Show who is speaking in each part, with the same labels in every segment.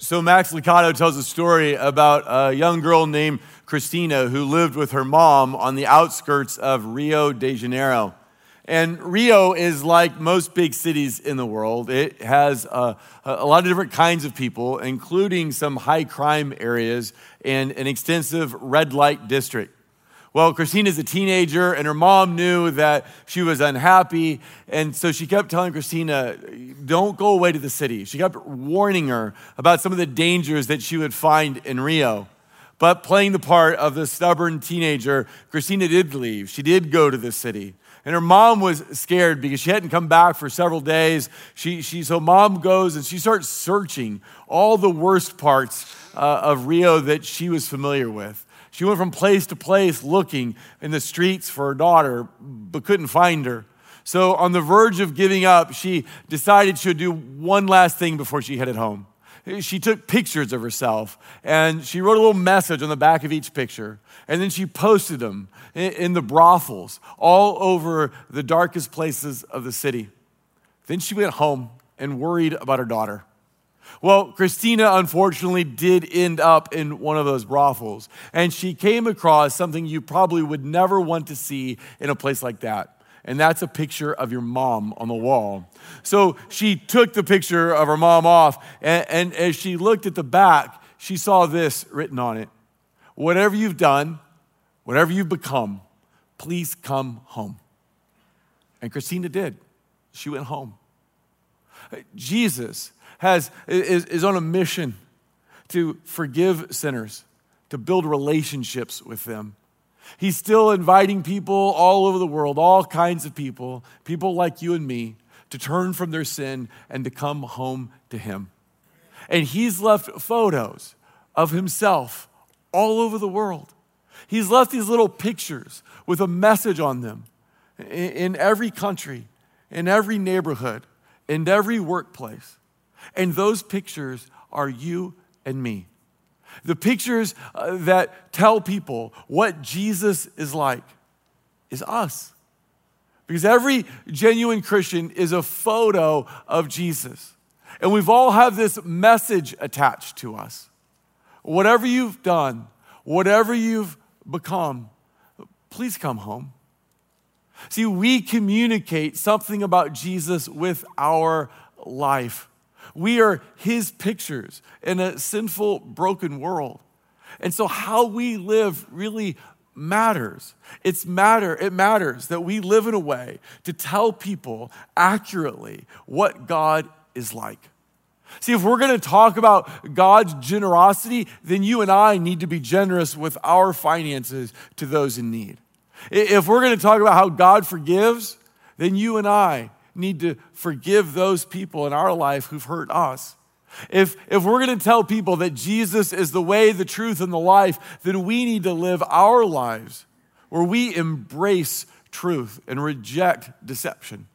Speaker 1: So, Max Lucado tells a story about a young girl named Christina who lived with her mom on the outskirts of Rio de Janeiro. And Rio is like most big cities in the world. It has a, a, lot of different kinds of people, including some high crime areas and an extensive red light district. Well, Christina's a teenager, and her mom knew that she was unhappy. And so she kept telling Christina, don't go away to the city. She kept warning her about some of the dangers that she would find in Rio. But playing the part of the stubborn teenager, Christina did leave. She did go to the city. And her mom was scared because she hadn't come back for several days. She, she, so mom goes and she starts searching all the worst parts uh, of Rio that she was familiar with. She went from place to place looking in the streets for her daughter, but couldn't find her. So, on the verge of giving up, she decided she would do one last thing before she headed home. She took pictures of herself and she wrote a little message on the back of each picture. And then she posted them in the brothels all over the darkest places of the city. Then she went home and worried about her daughter. Well, Christina unfortunately did end up in one of those brothels, and she came across something you probably would never want to see in a place like that. And that's a picture of your mom on the wall. So she took the picture of her mom off, and, and as she looked at the back, she saw this written on it Whatever you've done, whatever you've become, please come home. And Christina did. She went home. Jesus has, is, is on a mission to forgive sinners, to build relationships with them. He's still inviting people all over the world, all kinds of people, people like you and me, to turn from their sin and to come home to Him. And He's left photos of Himself all over the world. He's left these little pictures with a message on them in every country, in every neighborhood, in every workplace. And those pictures are you and me. The pictures uh, that tell people what Jesus is like is us. Because every genuine Christian is a photo of Jesus. And we've all have this message attached to us. Whatever you've done, whatever you've become, please come home. See, we communicate something about Jesus with our life. We are his pictures in a sinful, broken world. And so how we live really matters. It's matter, it matters that we live in a way to tell people accurately what God is like. See, if we're going to talk about God's generosity, then you and I need to be generous with our finances to those in need. If we're going to talk about how God forgives, then you and I need to forgive those people in our life who've hurt us. If, if we're going to tell people that Jesus is the way, the truth, and the life, then we need to live our lives where we embrace truth and reject deception.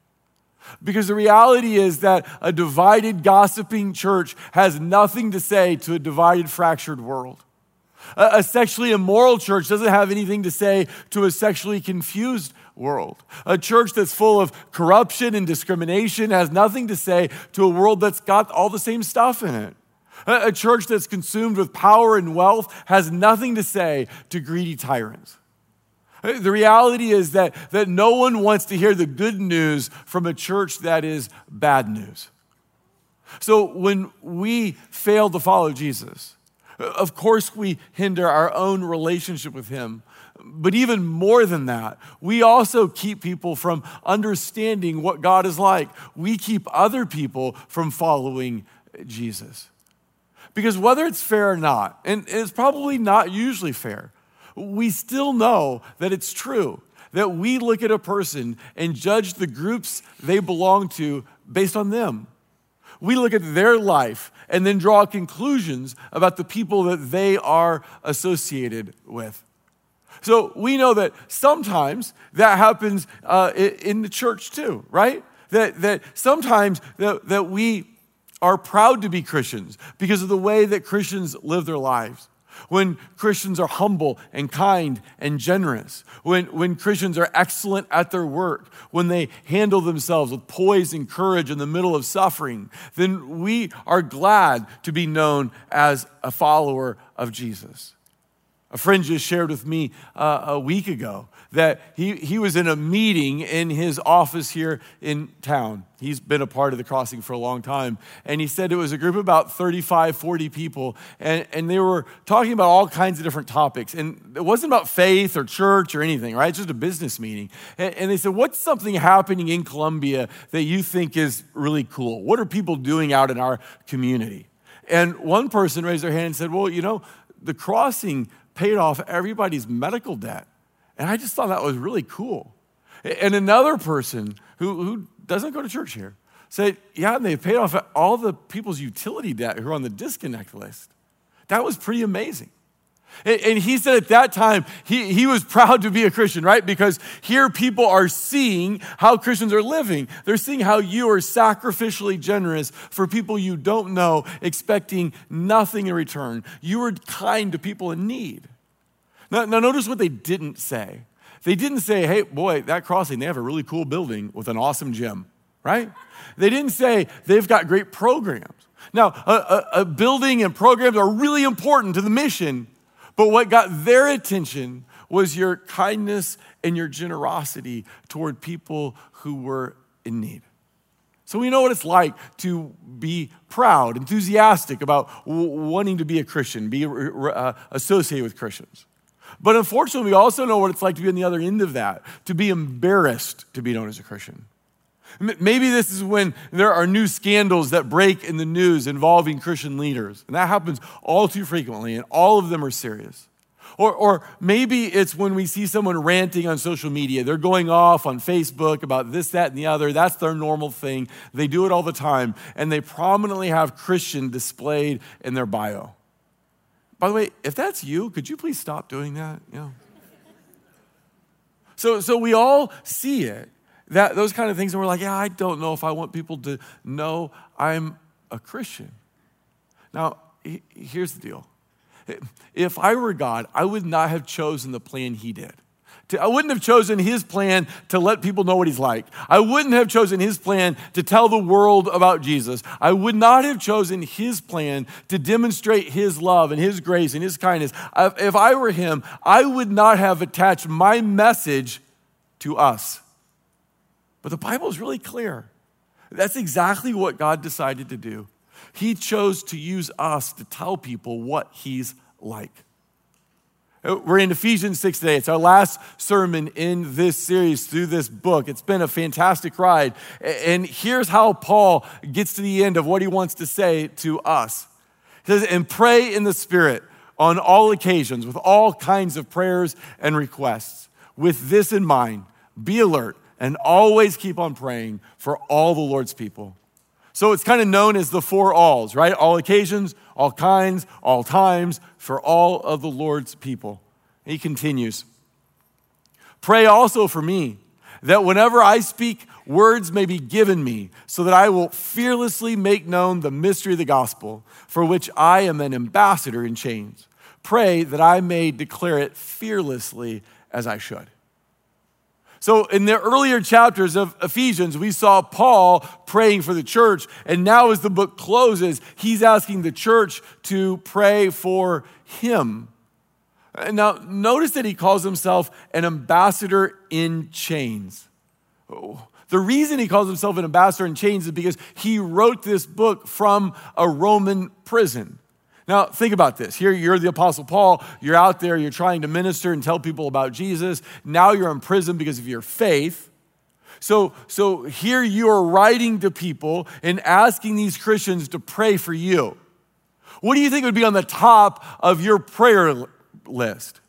Speaker 1: Because the reality is that a divided, gossiping church has nothing to say to a divided, fractured world. A, sexually immoral church doesn't have anything to say to a sexually confused world. A church that's full of corruption and discrimination has nothing to say to a world that's got all the same stuff in it. A church that's consumed with power and wealth has nothing to say to greedy tyrants. Uh, the reality is that, that no one wants to hear the good news from a church that is bad news. So when we fail to follow Jesus, uh, of course we hinder our own relationship with Him but even more than that, we also keep people from understanding what God is like. We keep other people from following Jesus. Because whether it's fair or not, and it's probably not usually fair, we still know that it's true that we look at a person and judge the groups they belong to based on them. We look at their life and then draw conclusions about the people that they are associated with. So we know that sometimes that happens uh, in the church too, right? That, that sometimes that, that we are proud to be Christians because of the way that Christians live their lives. when Christians are humble and kind and generous, when, when Christians are excellent at their work, when they handle themselves with poise and courage in the middle of suffering, then we are glad to be known as a follower of Jesus. A friend just shared with me uh, a week ago that he, he was in a meeting in his office here in town. He's been a part of the crossing for a long time. And he said it was a group of about 35, 40 people, and, and they were talking about all kinds of different topics. And it wasn't about faith or church or anything, right? It's just a business meeting. And, and they said, What's something happening in Columbia that you think is really cool? What are people doing out in our community? And one person raised their hand and said, Well, you know, the crossing paid off everybody's medical debt. And I just thought that was really cool. And another person who, who doesn't go to church here said, Yeah, and they paid off all the people's utility debt who are on the disconnect list. That was pretty amazing. And he said at that time, he, he was proud to be a Christian, right? Because here people are seeing how Christians are living. They're seeing how you are sacrificially generous for people you don't know, expecting nothing in return. You are kind to people in need. Now, now notice what they didn't say. They didn't say, hey, boy, that crossing, they have a really cool building with an awesome gym, right? They didn't say they've got great programs. Now, a, a, a building and programs are really important to the mission, but what got their attention was your kindness and your generosity toward people who were in need. So we know what it's like to be proud, enthusiastic about w- wanting to be a Christian, be uh, associated with Christians. But unfortunately, we also know what it's like to be on the other end of that, to be embarrassed to be known as a Christian. Maybe this is when there are new scandals that break in the news involving Christian leaders. And that happens all too frequently, and all of them are serious. Or, or maybe it's when we see someone ranting on social media. They're going off on Facebook about this, that, and the other. That's their normal thing. They do it all the time. And they prominently have Christian displayed in their bio. By the way, if that's you, could you please stop doing that? Yeah. So, so we all see it, that those kind of things, and we're like, yeah, I don't know if I want people to know I'm a Christian. Now, here's the deal. If I were God, I would not have chosen the plan he did. I wouldn't have chosen his plan to let people know what he's like. I wouldn't have chosen his plan to tell the world about Jesus. I would not have chosen his plan to demonstrate his love and his grace and his kindness. If I were him, I would not have attached my message to us. But the Bible is really clear. That's exactly what God decided to do. He chose to use us to tell people what he's like. Uh, we're in Ephesians 6 today. It's our last sermon in this series through this book. It's been a fantastic ride. And here's how Paul gets to the end of what he wants to say to us. He says, And pray in the Spirit on all occasions with all kinds of prayers and requests. With this in mind, be alert and always keep on praying for all the Lord's people. So it's kind of known as the four alls, right? All occasions, all kinds, all times, for all of the Lord's people. He continues Pray also for me, that whenever I speak, words may be given me, so that I will fearlessly make known the mystery of the gospel, for which I am an ambassador in chains. Pray that I may declare it fearlessly as I should. So, in the earlier chapters of Ephesians, we saw Paul praying for the church. And now, as the book closes, he's asking the church to pray for him. Now, notice that he calls himself an ambassador in chains. The reason he calls himself an ambassador in chains is because he wrote this book from a Roman prison. Now, think about this. Here, you're the Apostle Paul. You're out there, you're trying to minister and tell people about Jesus. Now you're in prison because of your faith. So, so here you are writing to people and asking these Christians to pray for you. What do you think would be on the top of your prayer list?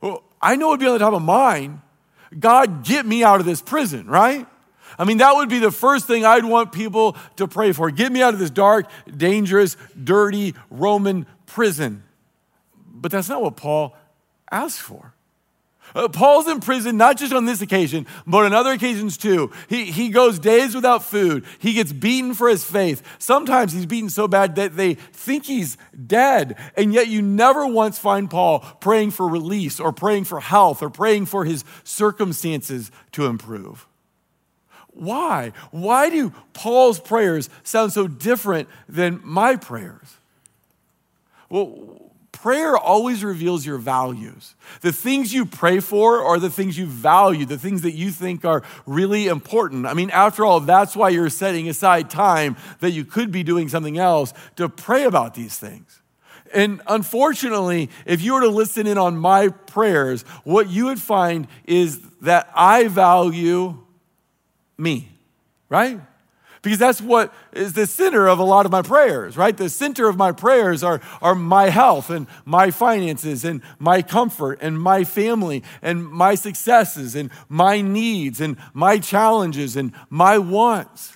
Speaker 1: Well, I know it would be on the top of mine. God, get me out of this prison, right? I mean, that would be the first thing I'd want people to pray for. Get me out of this dark, dangerous, dirty Roman prison. But that's not what Paul asked for. Uh, Paul's in prison, not just on this occasion, but on other occasions too. He, he goes days without food. He gets beaten for his faith. Sometimes he's beaten so bad that they think he's dead. And yet, you never once find Paul praying for release or praying for health or praying for his circumstances to improve. Why? Why do Paul's prayers sound so different than my prayers? Well, prayer always reveals your values. The things you pray for are the things you value, the things that you think are really important. I mean, after all, that's why you're setting aside time that you could be doing something else to pray about these things. And unfortunately, if you were to listen in on my prayers, what you would find is that I value me, right? because that's what is the center of a lot of my prayers, right? The center of my prayers are, are my health and my finances and my comfort and my family and my successes and my needs and my challenges and my wants.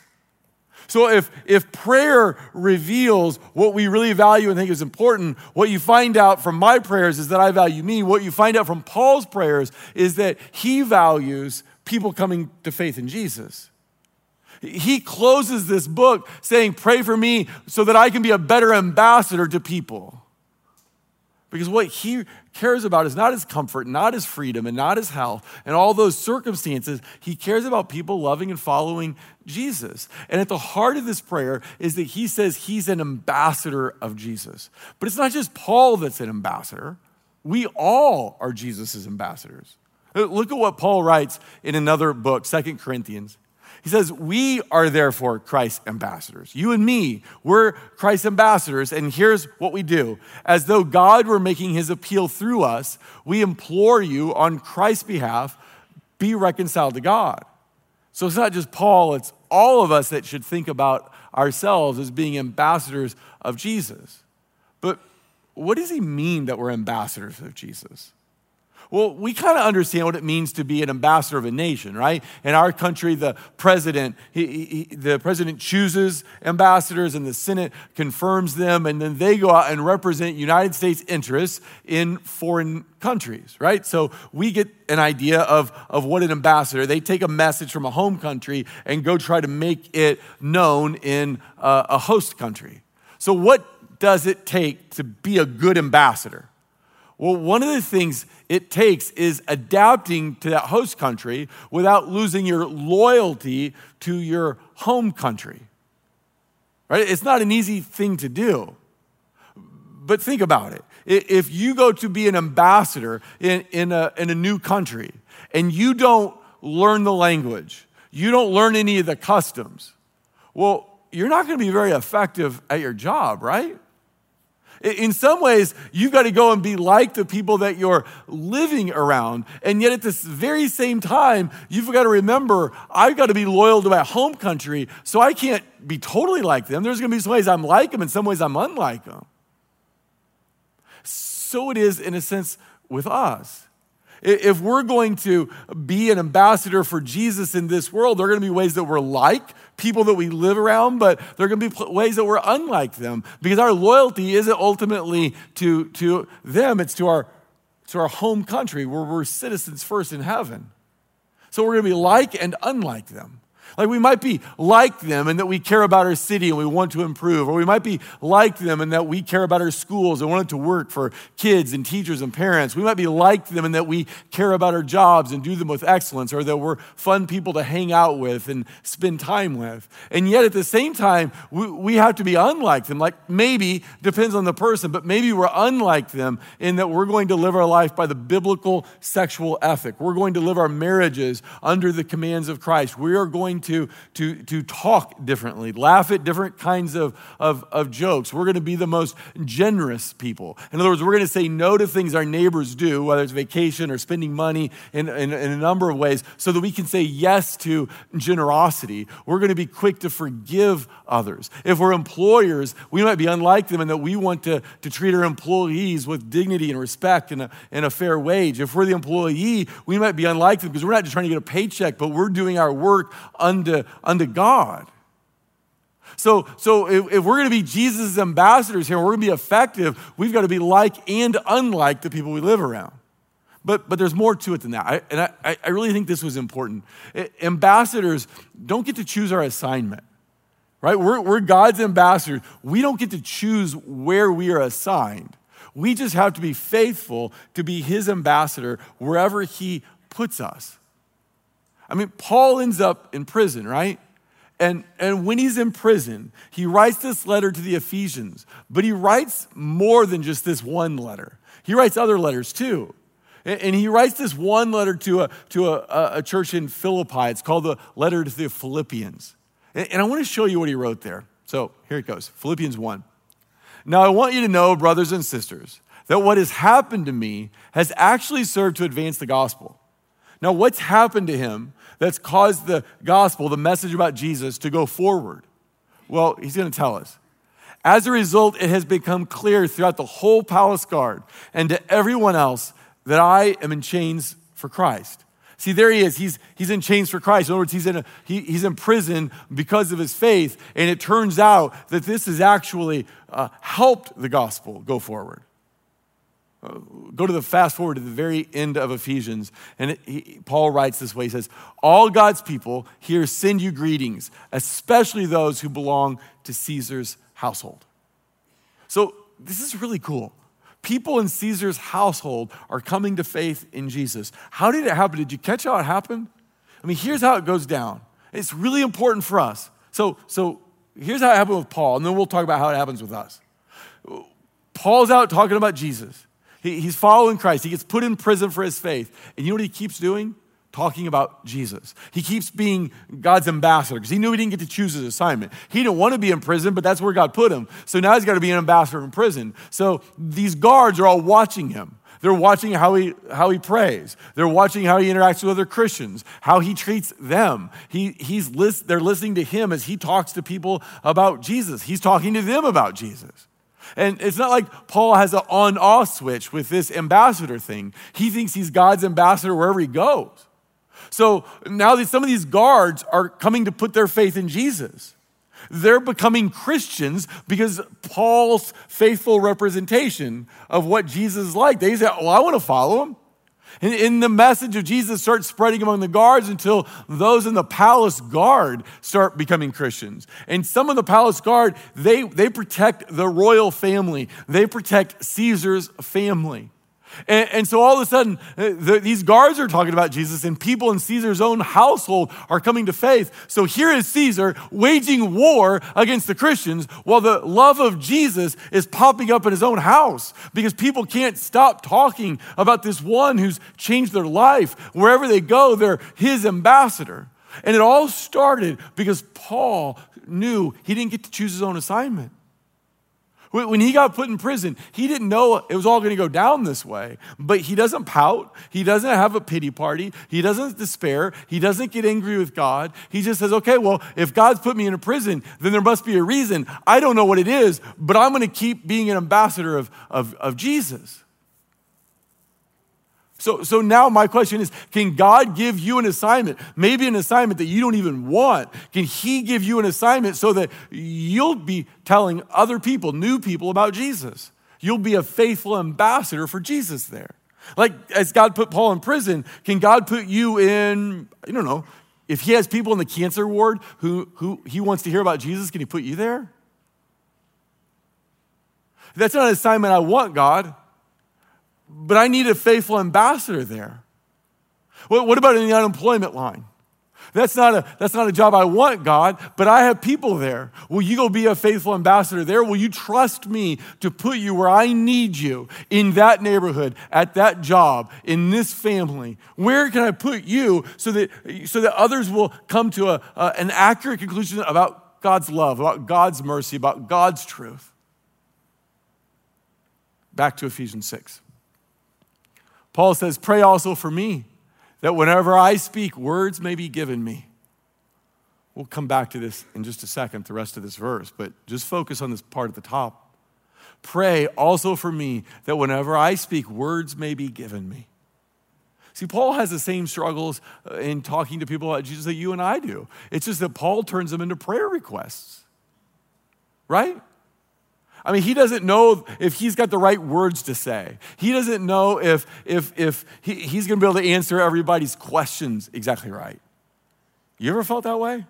Speaker 1: So if, if prayer reveals what we really value and think is important, what you find out from my prayers is that I value me. What you find out from Paul's prayers is that he values people coming to faith in Jesus. He closes this book saying, Pray for me so that I can be a better ambassador to people. Because what he cares about is not his comfort, not his freedom, and not his health, and all those circumstances. He cares about people loving and following Jesus. And at the heart of this prayer is that he says he's an ambassador of Jesus. But it's not just Paul that's an ambassador, we all are Jesus' ambassadors. Look at what Paul writes in another book, Second Corinthians. He says, We are therefore Christ's ambassadors. You and me, we're Christ's ambassadors. And here's what we do as though God were making his appeal through us, we implore you on Christ's behalf, be reconciled to God. So it's not just Paul, it's all of us that should think about ourselves as being ambassadors of Jesus. But what does he mean that we're ambassadors of Jesus? Well, we kind of understand what it means to be an ambassador of a nation, right? In our country, the president, he, he, the president chooses ambassadors and the Senate confirms them, and then they go out and represent United States interests in foreign countries, right? So we get an idea of, of what an ambassador, they take a message from a home country and go try to make it known in a, a host country. So what does it take to be a good ambassador? Well, one of the things it takes is adapting to that host country without losing your loyalty to your home country. Right? It's not an easy thing to do. But think about it. If you go to be an ambassador in, in, a, in a new country and you don't learn the language, you don't learn any of the customs, well, you're not going to be very effective at your job, right? In some ways, you've got to go and be like the people that you're living around. And yet, at this very same time, you've got to remember, I've got to be loyal to my home country, so I can't be totally like them. There's going to be some ways I'm like them, and some ways I'm unlike them. So it is, in a sense, with us. If we're going to be an ambassador for Jesus in this world, there are going to be ways that we're like people that we live around, but there are going to be ways that we're unlike them because our loyalty isn't ultimately to, to them, it's to our, to our home country where we're citizens first in heaven. So we're going to be like and unlike them. Like we might be like them and that we care about our city and we want to improve, or we might be like them and that we care about our schools and want it to work for kids and teachers and parents. We might be like them and that we care about our jobs and do them with excellence, or that we're fun people to hang out with and spend time with. And yet at the same time, we, we have to be unlike them. Like maybe, depends on the person, but maybe we're unlike them in that we're going to live our life by the biblical sexual ethic. We're going to live our marriages under the commands of Christ. We are going to to, to, to talk differently, laugh at different kinds of, of, of jokes. We're going to be the most generous people. In other words, we're going to say no to things our neighbors do, whether it's vacation or spending money in, in, in a number of ways, so that we can say yes to generosity. We're going to be quick to forgive others. If we're employers, we might be unlike them in that we want to, to treat our employees with dignity and respect and a, and a fair wage. If we're the employee, we might be unlike them because we're not just trying to get a paycheck, but we're doing our work unto, unto God. So, so if, if we're going to be Jesus' ambassadors here, we're going to be effective, we've got to be like and unlike the people we live around. but, but there's more to it than that. I, and I, I really think this was important. Ambassadors don't get to choose our assignment, right? We're, we're God's ambassadors. We don't get to choose where we are assigned. We just have to be faithful to be his ambassador wherever he puts us. I mean, Paul ends up in prison, right? And, and when he's in prison, he writes this letter to the Ephesians, but he writes more than just this one letter. He writes other letters too. And, and he writes this one letter to, a, to a, a, church in Philippi. It's called the letter to the Philippians. And, and I want to show you what he wrote there. So here it goes Philippians 1. Now, I want you to know, brothers and sisters, that what has happened to me has actually served to advance the gospel. Now, what's happened to him that's caused the gospel, the message about Jesus, to go forward? Well, he's going to tell us. As a result, it has become clear throughout the whole palace guard and to everyone else that I am in chains for Christ. See, there he is. He's, he's in chains for Christ. In other words, he's in, a, he, he's in prison because of his faith. And it turns out that this has actually uh, helped the gospel go forward. Uh, go to the fast forward to the very end of Ephesians, and it, he, Paul writes this way He says, All God's people here send you greetings, especially those who belong to Caesar's household. So, this is really cool. People in Caesar's household are coming to faith in Jesus. How did it happen? Did you catch how it happened? I mean, here's how it goes down. It's really important for us. So, so here's how it happened with Paul, and then we'll talk about how it happens with us. Paul's out talking about Jesus. He, he's following Christ. He gets put in prison for his faith. And you know what he keeps doing? Talking about Jesus. He keeps being God's ambassador because he knew he didn't get to choose his assignment. He didn't want to be in prison, but that's where God put him. So now he's got to be an ambassador in prison. So these guards are all watching him. They're watching how he, how he prays. They're watching how he interacts with other Christians, how he treats them. He, he's list, they're listening to him as he talks to people about Jesus. He's talking to them about Jesus. And it's not like Paul has an on off switch with this ambassador thing. He thinks he's God's ambassador wherever he goes. So now that some of these guards are coming to put their faith in Jesus. They're becoming Christians because Paul's faithful representation of what Jesus is like. They say, Oh, I want to follow him. And, and the message of Jesus starts spreading among the guards until those in the palace guard start becoming Christians. And some of the palace guard, they, they protect the royal family, they protect Caesar's family. And, and, so all of a sudden, uh, the, these guards are talking about Jesus, and people in Caesar's own household are coming to faith. So here is Caesar waging war against the Christians while the love of Jesus is popping up in his own house because people can't stop talking about this one who's changed their life. Wherever they go, they're his ambassador. And it all started because Paul knew he didn't get to choose his own assignment. When he got put in prison, he didn't know it was all going to go down this way. But he doesn't pout. He doesn't have a pity party. He doesn't despair. He doesn't get angry with God. He just says, okay, well, if God's put me in a prison, then there must be a reason. I don't know what it is, but I'm going to keep being an ambassador of, of, of Jesus. So, so now my question is can God give you an assignment, maybe an assignment that you don't even want? Can He give you an assignment so that you'll be telling other people, new people, about Jesus? You'll be a faithful ambassador for Jesus there. Like as God put Paul in prison, can God put you in, I don't know, if He has people in the cancer ward who, who He wants to hear about Jesus, can He put you there? That's not an assignment I want, God but I need a faithful ambassador there. What about in the unemployment line? That's not, a, that's not a job I want, God, but I have people there. Will you go be a faithful ambassador there? Will you trust me to put you where I need you in that neighborhood, at that job, in this family? Where can I put you so that, so that others will come to a, a an accurate conclusion about God's love, about God's mercy, about God's truth? Back to Ephesians 6. Paul says, Pray also for me, that whenever I speak, words may be given me. We'll come back to this in just a second, the rest of this verse, but just focus on this part at the top. Pray also for me that whenever I speak, words may be given me. See, Paul has the same struggles uh, in talking to people about Jesus that you and I do. It's just that Paul turns them into prayer requests, right? I mean, he doesn't know if he's got the right words to say. He doesn't know if, if, if he, he's going to be able to answer everybody's questions exactly right. You ever felt that way?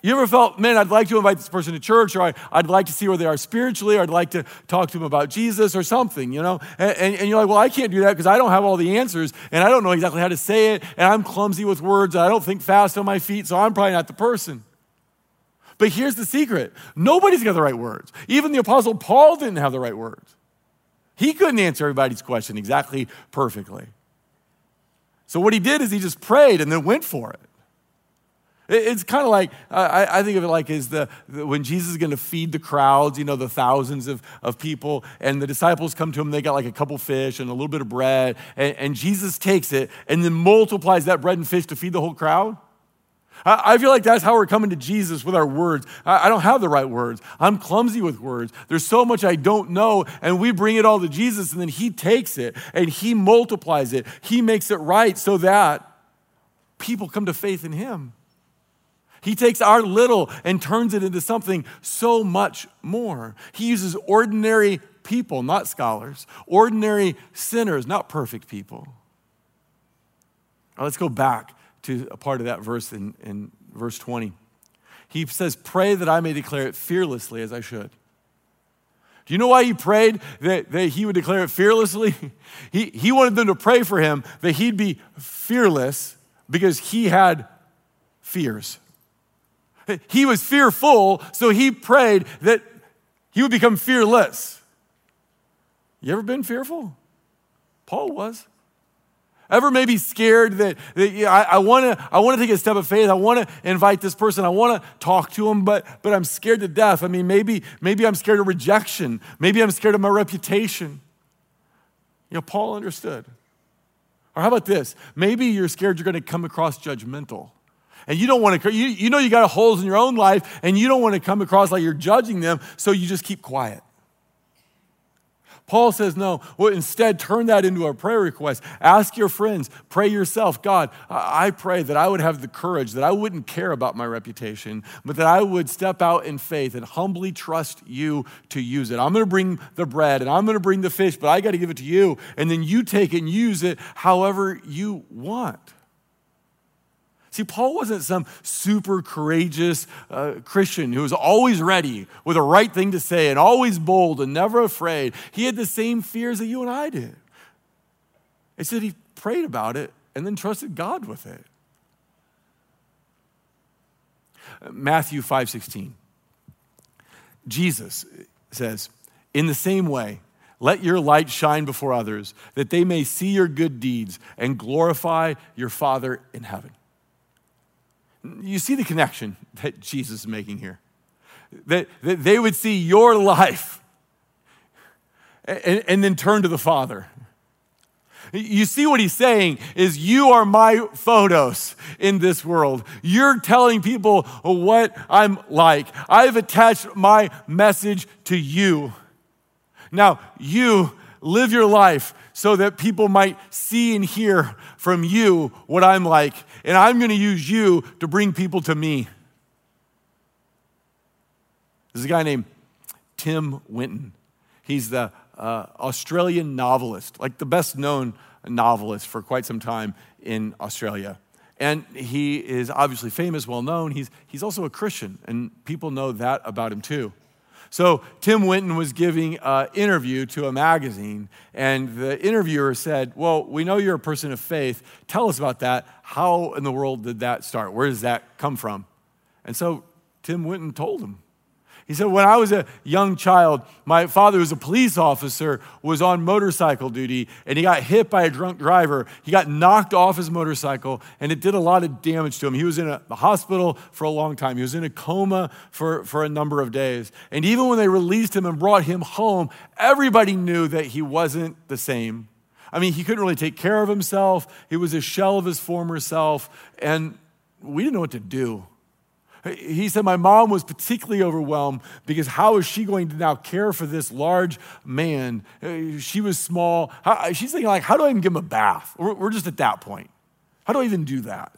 Speaker 1: You ever felt, man, I'd like to invite this person to church, or I, would like to see where they are spiritually, or I'd like to talk to them about Jesus or something, you know? And, and, and you're like, well, I can't do that because I don't have all the answers, and I don't know exactly how to say it, and I'm clumsy with words, and I don't think fast on my feet, so I'm probably not the person. But here's the secret nobody's got the right words. Even the Apostle Paul didn't have the right words. He couldn't answer everybody's question exactly perfectly. So what he did is he just prayed and then went for it. It's kind of like, I, think of it like is the when Jesus is going to feed the crowds, you know, the thousands of, of people, and the disciples come to him, they got like a couple fish and a little bit of bread, and, and Jesus takes it and then multiplies that bread and fish to feed the whole crowd. I, feel like that's how we're coming to Jesus with our words. I, don't have the right words. I'm clumsy with words. There's so much I don't know, and we bring it all to Jesus, and then He takes it and He multiplies it. He makes it right so that people come to faith in Him. He takes our little and turns it into something so much more. He uses ordinary people, not scholars, ordinary sinners, not perfect people. Let's go back to a part of that verse in, in verse 20. He says, Pray that I may declare it fearlessly as I should. Do you know why he prayed that, that he would declare it fearlessly? He, he wanted them to pray for him that he'd be fearless because he had fears. He was fearful, so he prayed that he would become fearless. You ever been fearful? Paul was. Ever maybe scared that, that yeah, I, I want to I wanna take a step of faith. I want to invite this person. I want to talk to him, but, but I'm scared to death. I mean, maybe, maybe I'm scared of rejection. Maybe I'm scared of my reputation. You know, Paul understood. Or how about this? Maybe you're scared you're going to come across judgmental and you don't want to, you, you know you got holes in your own life and you don't want to come across like you're judging them, so you just keep quiet. Paul says, no, well, instead, turn that into a prayer request. Ask your friends, pray yourself. God, I pray that I would have the courage, that I wouldn't care about my reputation, but that I would step out in faith and humbly trust you to use it. I'm going to bring the bread and I'm going to bring the fish, but I got to give it to you. And then you take it and use it however you want. See, Paul wasn't some super courageous uh, Christian who was always ready with the right thing to say and always bold and never afraid. He had the same fears that you and I did. It said he prayed about it and then trusted God with it. Matthew 5:16. Jesus says, "In the same way, let your light shine before others, that they may see your good deeds and glorify your Father in heaven." You see the connection that Jesus is making here. That, that they would see your life and, and then turn to the Father. You see what he's saying is you are my photos in this world. You're telling people what I'm like. I've attached my message to you. Now, you live your life so that people might see and hear from you what I'm like and I'm going to use you to bring people to me. There's a guy named Tim Winton. He's the uh, Australian novelist, like the best known novelist for quite some time in Australia. And he is obviously famous, well known. He's, he's also a Christian, and people know that about him too. So Tim Winton was giving an interview to a magazine, and the interviewer said, Well, we know you're a person of faith. Tell us about that. How in the world did that start? Where does that come from? And so Tim Winton told him. He said, When I was a young child, my father, who was a police officer, was on motorcycle duty and he got hit by a drunk driver. He got knocked off his motorcycle and it did a lot of damage to him. He was in a, hospital for a long time. He was in a coma for, for a number of days. And even when they released him and brought him home, everybody knew that he wasn't the same. I mean, he couldn't really take care of himself, he was a shell of his former self, and we didn't know what to do. He said, My mom was particularly overwhelmed because how is she going to now care for this large man? She was small. she's thinking, like, how do I even give him a bath? We're, we're just at that point. How do I even do that?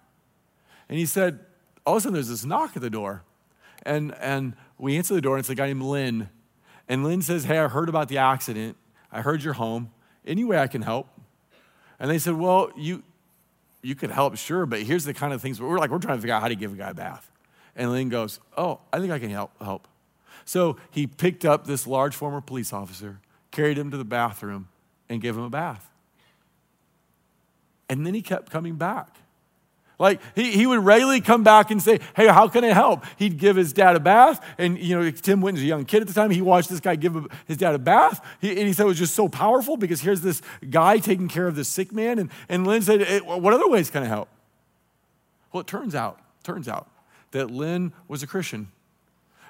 Speaker 1: And he said, All of a sudden, there's this knock at the door. And, and we answer the door, and it's a guy named Lynn. And Lynn says, Hey, I heard about the accident. I heard you're home. Any way I can help? And they said, Well, you, you could help, sure, but here's the kind of things we're like, we're trying to figure out how to give a guy a bath. And Lynn goes, Oh, I think I can help. help. So he picked up this large former police officer, carried him to the bathroom, and gave him a bath. And then he kept coming back. Like he, he would regularly come back and say, Hey, how can I help? He'd give his dad a bath. And, you know, Tim Winton's a young kid at the time. He watched this guy give his dad a bath. He, and he said it was just so powerful because here's this guy taking care of this sick man. And, and Lynn said, What other ways can I help? Well, it turns out, turns out that Lynn was a Christian.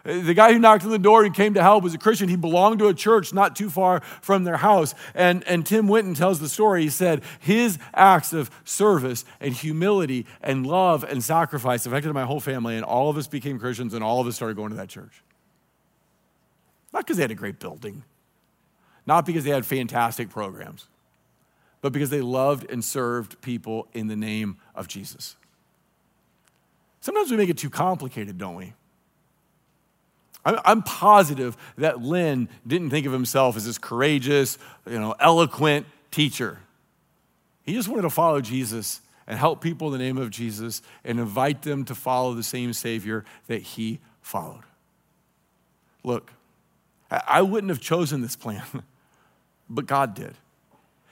Speaker 1: The guy who knocked on the door and came to help was a Christian. He belonged to a church not too far from their house. And, and Tim Winton tells the story. He said, His acts of service and humility and love and sacrifice affected my whole family, and all of us became Christians, and all of us started going to that church. Not because they had a great building, not because they had fantastic programs, but because they loved and served people in the name of Jesus. Sometimes we make it too complicated, don't we? I'm positive that Lynn didn't think of himself as this courageous, you know, eloquent teacher. He just wanted to follow Jesus and help people in the name of Jesus and invite them to follow the same Savior that he followed. Look, I wouldn't have chosen this plan, but God did.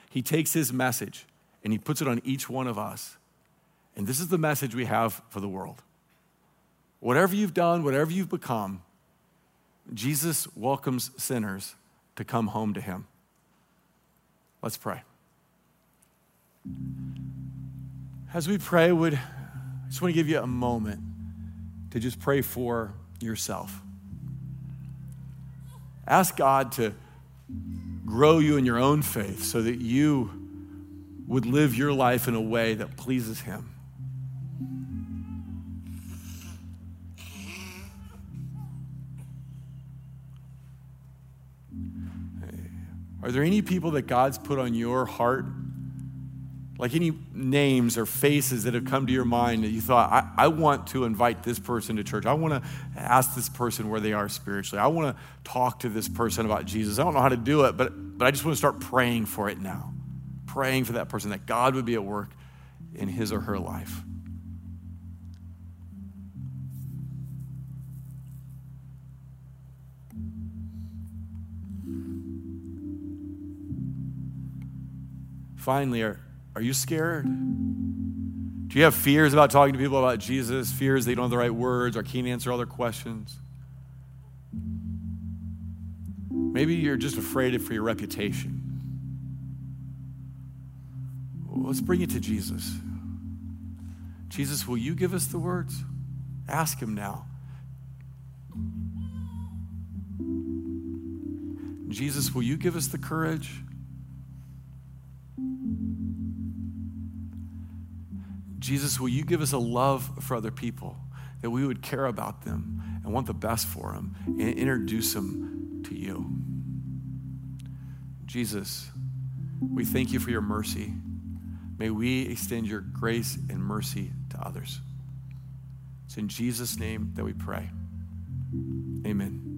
Speaker 1: He takes his message and he puts it on each one of us. And this is the message we have for the world. Whatever you've done, whatever you've become, Jesus welcomes sinners to come home to him. Let's pray. As we pray, would I just want to give you a moment to just pray for yourself. Ask God to grow you in your own faith so that you would live your life in a way that pleases Him. Are there any people that God's put on your heart? Like any names or faces that have come to your mind that you thought, I, I want to invite this person to church. I want to ask this person where they are spiritually. I want to talk to this person about Jesus. I don't know how to do it, but, but I just want to start praying for it now. Praying for that person, that God would be at work in his or her life. Finally, are, are you scared? Do you have fears about talking to people about Jesus? Fears they don't have the right words or can't answer all their questions? Maybe you're just afraid for your reputation. Well, let's bring it to Jesus. Jesus, will you give us the words? Ask him now. Jesus, will you give us the courage? Jesus, will you give us a love for other people, that we would care about them and want the best for them and introduce them to you? Jesus, we thank you for your mercy. May we extend your grace and mercy to others. It's in Jesus' name that we pray. Amen.